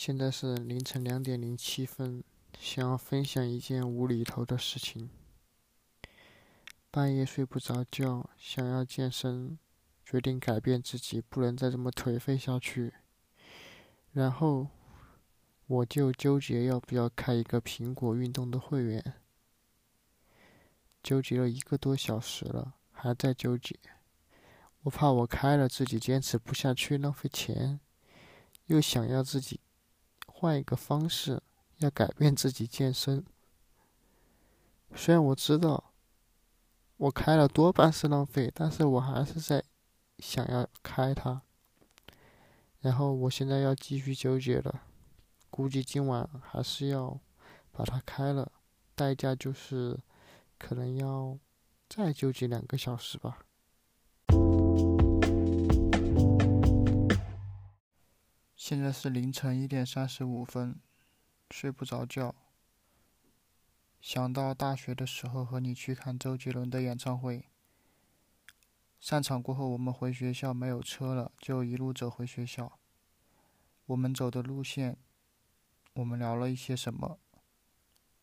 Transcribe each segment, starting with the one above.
现在是凌晨两点零七分，想要分享一件无厘头的事情。半夜睡不着觉，想要健身，决定改变自己，不能再这么颓废下去。然后我就纠结要不要开一个苹果运动的会员，纠结了一个多小时了，还在纠结。我怕我开了自己坚持不下去，浪费钱，又想要自己。换一个方式，要改变自己健身。虽然我知道我开了多半是浪费，但是我还是在想要开它。然后我现在要继续纠结了，估计今晚还是要把它开了，代价就是可能要再纠结两个小时吧。现在是凌晨一点三十五分，睡不着觉。想到大学的时候和你去看周杰伦的演唱会，散场过后我们回学校没有车了，就一路走回学校。我们走的路线，我们聊了一些什么，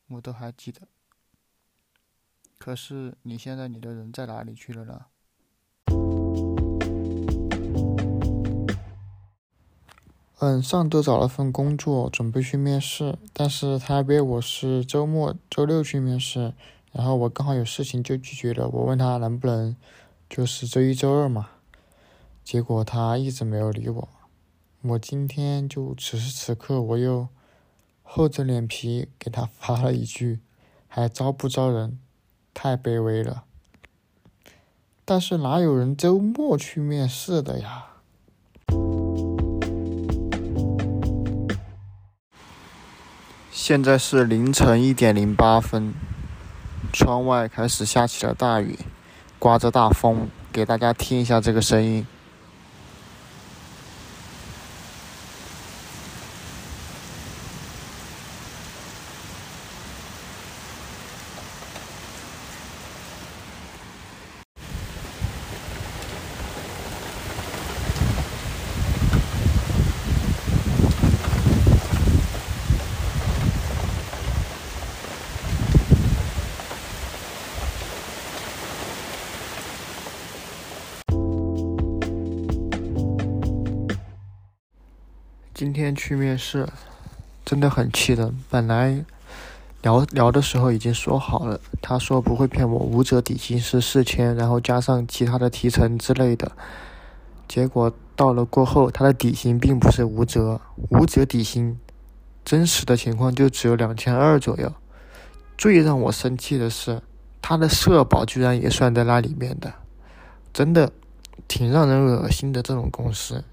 我都还记得。可是你现在你的人在哪里去了呢？嗯，上周找了份工作，准备去面试，但是他约我是周末周六去面试，然后我刚好有事情就拒绝了。我问他能不能就是周一周二嘛，结果他一直没有理我。我今天就此时此刻我又厚着脸皮给他发了一句，还招不招人？太卑微了。但是哪有人周末去面试的呀？现在是凌晨一点零八分，窗外开始下起了大雨，刮着大风，给大家听一下这个声音。今天去面试，真的很气人。本来聊聊的时候已经说好了，他说不会骗我，无责底薪是四千，然后加上其他的提成之类的。结果到了过后，他的底薪并不是无责，无责底薪真实的情况就只有两千二左右。最让我生气的是，他的社保居然也算在那里面的，真的挺让人恶心的这种公司。